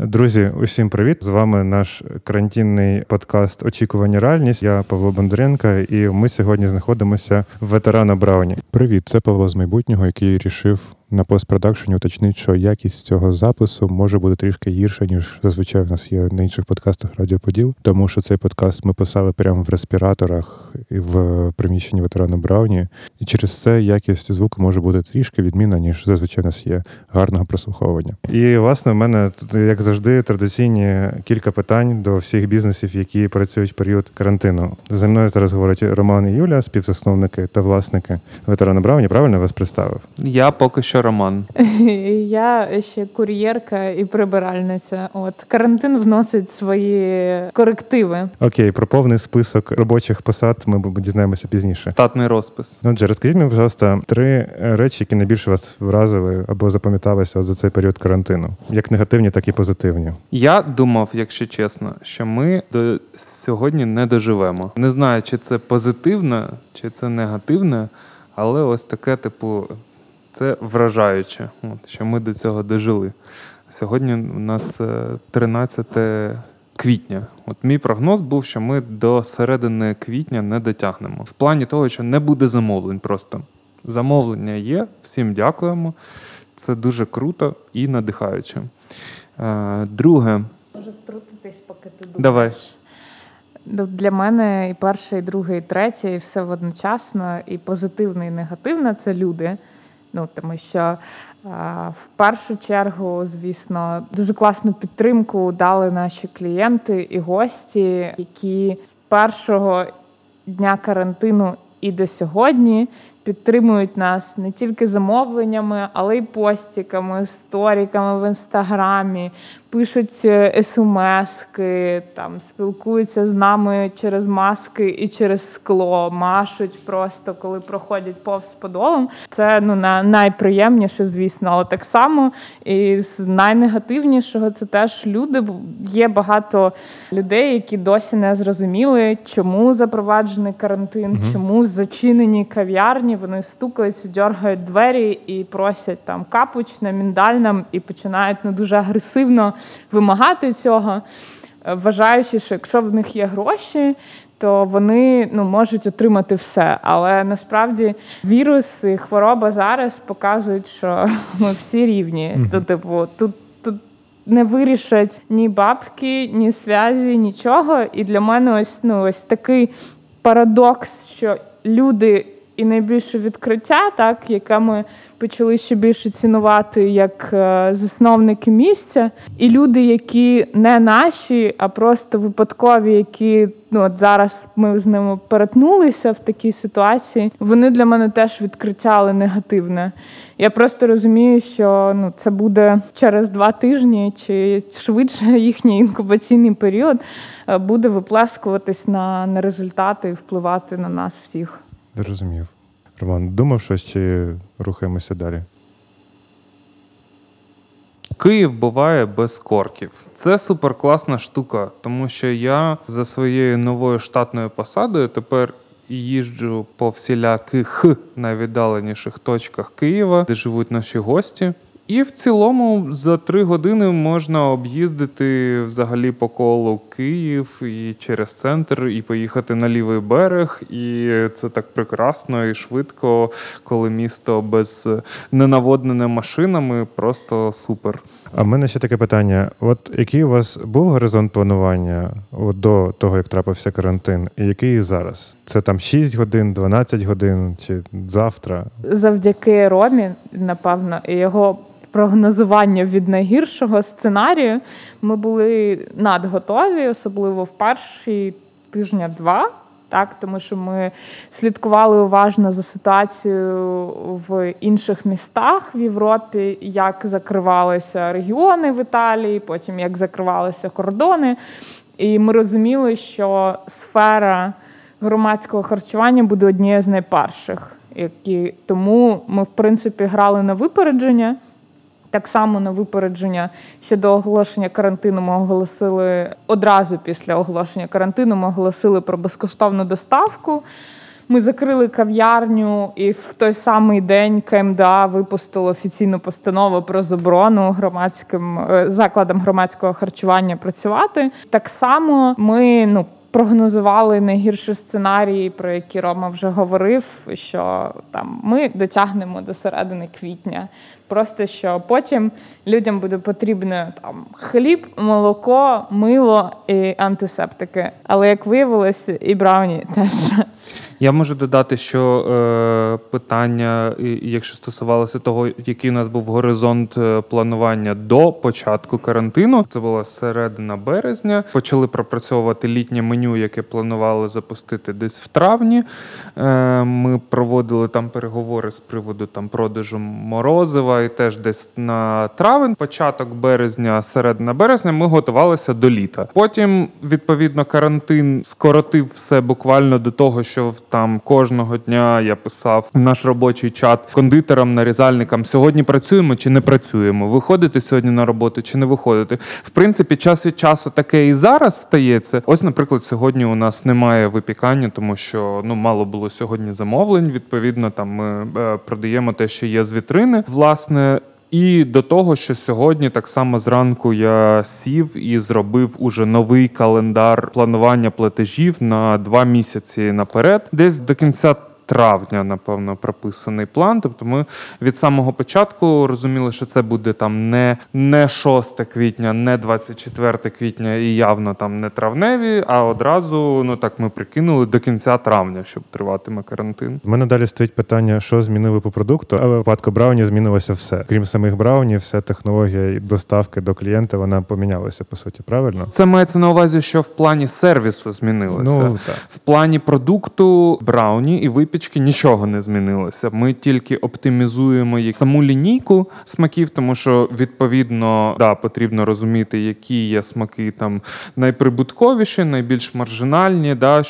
Друзі, усім привіт! З вами наш карантинний подкаст Очікування реальність. Я Павло Бондаренко, і ми сьогодні знаходимося в ветерана Брауні. Привіт, це Павло з майбутнього, який рішив на постпродакшені уточнити, що якість цього запису може бути трішки гірша, ніж зазвичай в нас є на інших подкастах Радіо Поділ, тому що цей подкаст ми писали прямо в респіраторах і в приміщенні ветерана Брауні, і через це якість звуку може бути трішки відмінна, ніж зазвичай у нас є гарного прослуховування. І власне в мене як завжди, традиційні кілька питань до всіх бізнесів, які працюють в період карантину. За мною зараз говорять Роман і Юля, співзасновники та власники ветерана Брауні. Правильно вас представив? Я поки що Роман. Я ще кур'єрка і прибиральниця. От карантин вносить свої корективи. Окей, про повний список робочих посад ми дізнаємося пізніше. Штатний розпис. Отже, розкажіть мені, будь ласка, три речі, які найбільше вас вразили або запам'яталися за цей період карантину, як негативні, так і позитивні. Я думав, якщо чесно, що ми до сьогодні не доживемо. Не знаю, чи це позитивне, чи це негативне, але ось таке, типу, це вражаюче, що ми до цього дожили. Сьогодні у нас 13 е, квітня. От мій прогноз був, що ми до середини квітня не дотягнемо. В плані того, що не буде замовлень просто. Замовлення є, всім дякуємо. Це дуже круто і надихаюче. Е, друге. Може втрутитись, поки ти думаєш. Давай. Ну, для мене і перше, і друге, і третє, і все одночасно, і позитивне, і негативне це люди. Ну тому що в першу чергу, звісно, дуже класну підтримку дали наші клієнти і гості, які з першого дня карантину і до сьогодні підтримують нас не тільки замовленнями, але й постіками, сторіками в інстаграмі, пишуть е, смски, там спілкуються з нами через маски і через скло, машуть просто коли проходять повз подолом. Це ну на найприємніше, звісно, але так само і з найнегативнішого це теж люди. Є багато людей, які досі не зрозуміли, чому запроваджений карантин, угу. чому зачинені кав'ярні. Вони стукаються, дергають двері і просять там капуч на міндальнам і починають ну дуже агресивно вимагати цього, е, вважаючи, що якщо в них є гроші, то вони ну, можуть отримати все. Але насправді вірус і хвороба зараз показують, що ми всі рівні. То, типу, тут тут не вирішать ні бабки, ні зв'язі, нічого. І для мене ось ну, ось такий парадокс, що люди і найбільше відкриття, так, яке ми почали ще більше цінувати як е, засновники місця, і люди, які не наші, а просто випадкові, які ну от зараз ми з ними перетнулися в такій ситуації, вони для мене теж відкриття, негативне. Я просто розумію, що ну це буде через два тижні чи швидше їхній інкубаційний період е, буде виплескуватись на, на результати і впливати на нас всіх. Зрозумів. Роман, думав щось чи рухаємося далі? Київ буває без корків. Це суперкласна штука, тому що я за своєю новою штатною посадою тепер їжджу по всіляких найвіддаленіших точках Києва, де живуть наші гості. І в цілому за три години можна об'їздити взагалі по колу Київ і через центр, і поїхати на лівий берег. І це так прекрасно і швидко, коли місто без ненаводнене машинами, просто супер. А в мене ще таке питання: от який у вас був горизонт планування от до того, як трапився карантин, і який зараз? Це там 6 годин, 12 годин чи завтра? Завдяки Ромі, напевно, його прогнозування від найгіршого сценарію ми були надготові, особливо в перші тижня-два. Так, тому що ми слідкували уважно за ситуацією в інших містах в Європі, як закривалися регіони в Італії, потім як закривалися кордони. І ми розуміли, що сфера громадського харчування буде однією з найперших. Які тому ми, в принципі, грали на випередження. Так само на випередження щодо оголошення карантину ми оголосили одразу після оголошення карантину. Ми оголосили про безкоштовну доставку. Ми закрили кав'ярню, і в той самий день КМДА випустило офіційну постанову про заборону громадським е, закладам громадського харчування працювати. Так само ми ну. Прогнозували найгірші сценарії, про які Рома вже говорив, що там ми дотягнемо до середини квітня. Просто що потім людям буде потрібно там хліб, молоко, мило і антисептики. Але як виявилось, і брауні теж. Я можу додати, що е, питання, якщо стосувалося того, який у нас був горизонт е, планування до початку карантину, це була середина березня. Почали пропрацьовувати літнє меню, яке планували запустити десь в травні. Е, ми проводили там переговори з приводу там продажу морозива, і теж десь на травень, початок березня, середина березня, ми готувалися до літа. Потім, відповідно, карантин скоротив все буквально до того, що в- там кожного дня я писав в наш робочий чат кондитерам, нарізальникам: сьогодні працюємо чи не працюємо? Виходите сьогодні на роботу чи не виходите? В принципі, час від часу таке і зараз стається. Ось, наприклад, сьогодні у нас немає випікання, тому що ну мало було сьогодні замовлень. Відповідно, там ми е, продаємо те, що є з вітрини. Власне. І до того, що сьогодні так само зранку я сів і зробив уже новий календар планування платежів на два місяці наперед, десь до кінця. Травня, напевно, прописаний план. Тобто ми від самого початку розуміли, що це буде там не, не 6 квітня, не 24 квітня і явно там не травневі, а одразу, ну так ми прикинули до кінця травня, щоб триватиме карантин. У мене далі стоїть питання, що змінили по продукту, а в випадку брауні змінилося все. Крім самих брауні, вся технологія доставки до клієнта вона помінялася, по суті, правильно? Це мається на увазі, що в плані сервісу змінилося. Ну так. В плані продукту брауні і випічки нічого не змінилося. Ми тільки оптимізуємо їх- саму лінійку смаків, тому що відповідно да, потрібно розуміти, які є смаки там найприбутковіші, найбільш маржинальні. Да,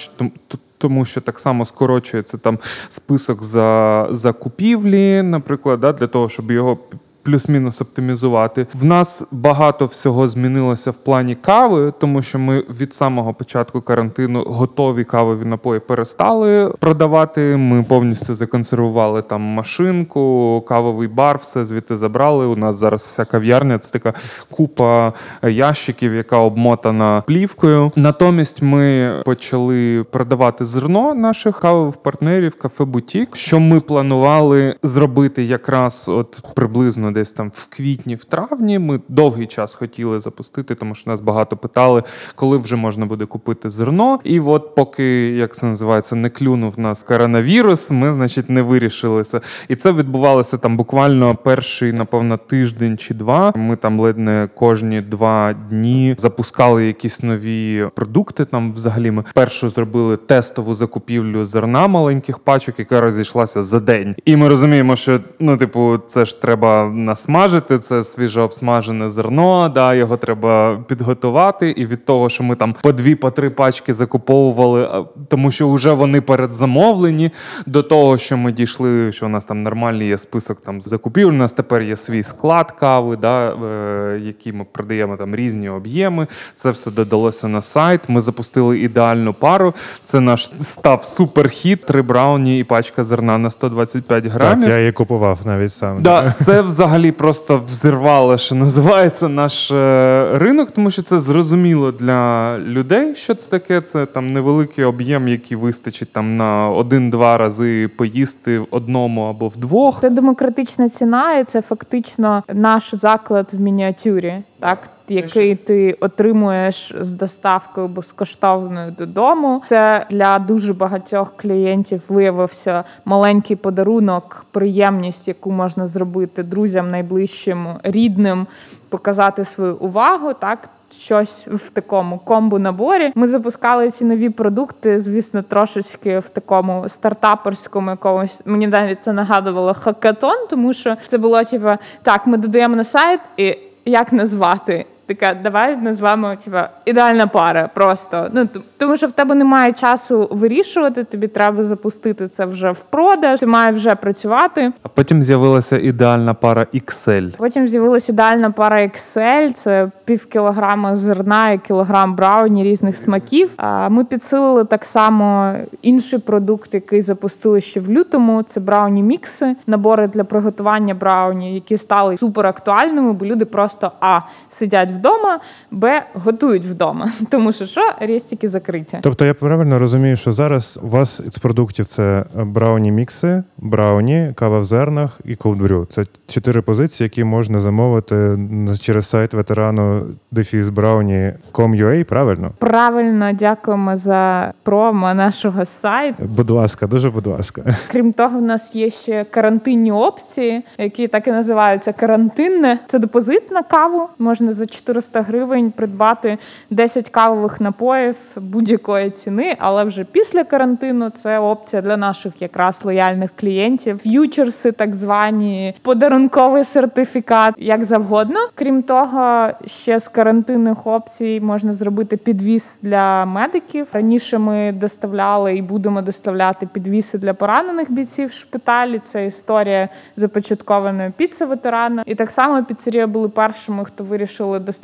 тому що так само скорочується там список за, за купівлі, наприклад, да, для того, щоб його плюс-мінус оптимізувати. В нас багато всього змінилося в плані кави, тому що ми від самого початку карантину готові кавові напої перестали продавати. Ми повністю законсервували там машинку, кавовий бар, все звідти забрали. У нас зараз вся кав'ярня це така купа ящиків, яка обмотана плівкою. Натомість ми почали продавати зерно наших кавових партнерів, Cafe Boutique, що ми планували зробити якраз от приблизно десь там в квітні, в травні. Ми довгий час хотіли запустити, тому що нас багато питали, коли вже можна буде купити зерно. І от поки, як це називається, не клюнув нас коронавірус, ми, значить, не вирішилися. І це відбувалося там буквально перший, напевно, тиждень чи два. Ми там ледь не кожні два дні запускали якісь нові продукти. Там взагалі ми першу зробили тестову закупівлю зерна маленьких пачок, яка розійшлася за день. І ми розуміємо, що ну, типу, це ж треба насмажити, це свіже обсмажене зерно. Да, його треба підготувати. І від того, що ми там по дві, по три пачки закуповували, тому що вже вони передзамовлені, до того, що ми дійшли, що у нас там нормальний є список там закупівель. У нас тепер є свій склад кави, да, е, який ми продаємо там різні об'єми. Це все додалося на сайт. Ми запустили ідеальну пару. Це наш став суперхіт. Три брауні і пачка зерна на 125 Так, грамів. я її купував навіть сам. Да, це взагалі просто взірвало, що називається наш е, ринок, тому що це зрозуміло для людей, що це таке. Це там невеликий об'єм, який вистачить там на один-два рази поїсти в одному або вдвох. Це демократична ціна, і це фактично наш заклад в мініатюрі, так який ти отримуєш з доставкою безкоштовною додому. Це для дуже багатьох клієнтів виявився маленький подарунок, приємність, яку можна зробити друзям, найближчим, рідним, показати свою увагу. Так. Щось в такому комбо наборі. Ми запускали ці нові продукти, звісно, трошечки в такому стартаперському якомусь. Мені навіть це нагадувало хакатон, тому що це було типу, так, ми додаємо на сайт і як назвати. Така, давай назвемо типа ідеальна пара. Просто ну тому, що в тебе немає часу вирішувати. Тобі треба запустити це вже в продаж. Це має вже працювати. А потім з'явилася ідеальна пара Excel. Потім з'явилася ідеальна пара Excel, це пів кілограма зерна і кілограм брауні різних смаків. А ми підсилили так само інший продукт, який запустили ще в лютому. Це брауні мікси, набори для приготування брауні, які стали супер актуальними, бо люди просто а сидять вдома, б готують вдома. Тому що що рестики закриті. Тобто я правильно розумію, що зараз у вас з продуктів це брауні мікси, брауні, кава в зернах і колдбрю. Це чотири позиції, які можна замовити через сайт ветерану дефіс brownie.com.ua, правильно? Правильно, дякуємо за промо нашого сайту. Будь ласка, дуже будь ласка. Крім того, в нас є ще карантинні опції, які так і називаються карантинне. Це депозит на каву. Можна за 400 гривень придбати 10 кавових напоїв будь-якої ціни, але вже після карантину це опція для наших якраз лояльних клієнтів. Ф'ючерси, так звані, подарунковий сертифікат, як завгодно. Крім того, ще з карантинних опцій можна зробити підвіз для медиків. Раніше ми доставляли і будемо доставляти підвіси для поранених бійців в шпиталі. Це історія започаткованої піци ветерана. І так само піцерія були першими, хто вирішили доставляти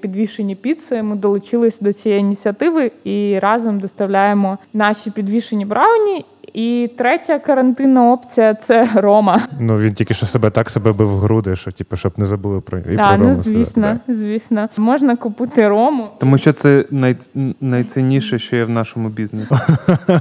підвішені піци. Ми долучились до цієї ініціативи і разом доставляємо наші підвішені брауні. І третя карантинна опція це Рома. Ну він тільки що себе так себе бив в груди, що типу, щоб не забули про і про Рому ну сказати, звісно, звісно. Можна купити рому. Тому що це най... найцінніше, що є в нашому бізнесі.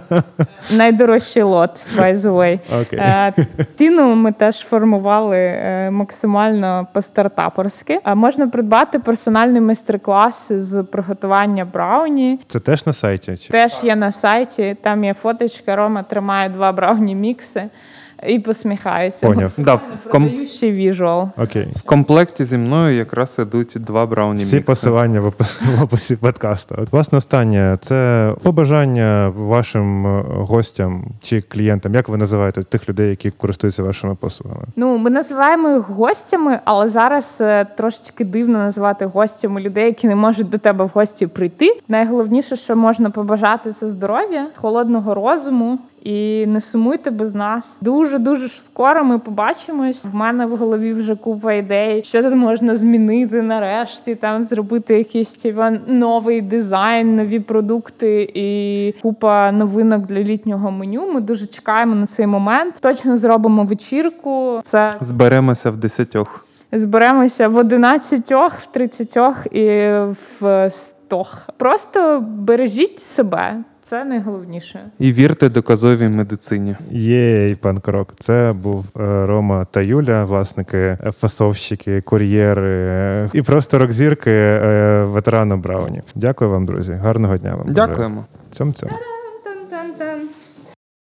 Найдорожчий лот, by the way. да. Окей. Е, Ціну ми теж формували е, максимально по-стартаперськи. А Можна придбати персональний майстер-клас з приготування брауні. Це теж на сайті? Чи? Теж є на сайті. Там є фоточка. Рома тримає два брауні мікси і посміхається. Поняв. Да, в, ком... Visual. Окей. в комплекті зі мною якраз ідуть два брауні Всі мікси. посилання в описі подкасту. От, власне, останнє це побажання вашим е, гостям чи клієнтам. Як ви називаєте тих людей, які користуються вашими послугами? Ну, ми називаємо їх гостями, але зараз е, трошечки дивно називати гостями людей, які не можуть до тебе в гості прийти. Найголовніше, що можна побажати, це здоров'я, холодного розуму. І не сумуйте без нас. Дуже дуже скоро ми побачимось. В мене в голові вже купа ідей, що тут можна змінити нарешті, там зробити якийсь типа, новий дизайн, нові продукти і купа новинок для літнього меню. Ми дуже чекаємо на цей момент. Точно зробимо вечірку. Це Зберемося в десятьох. зберемося в 11, в 30 і в 100. Просто бережіть себе. Це найголовніше. І вірте доказовій медицині. Єй, пан Крок. Це був е, Рома та Юля, власники, е, фасовщики, кур'єри е, і просто рок-зірки ветерану Брауні. Дякую вам, друзі. Гарного дня вам. Дякуємо. Цьом-цьом.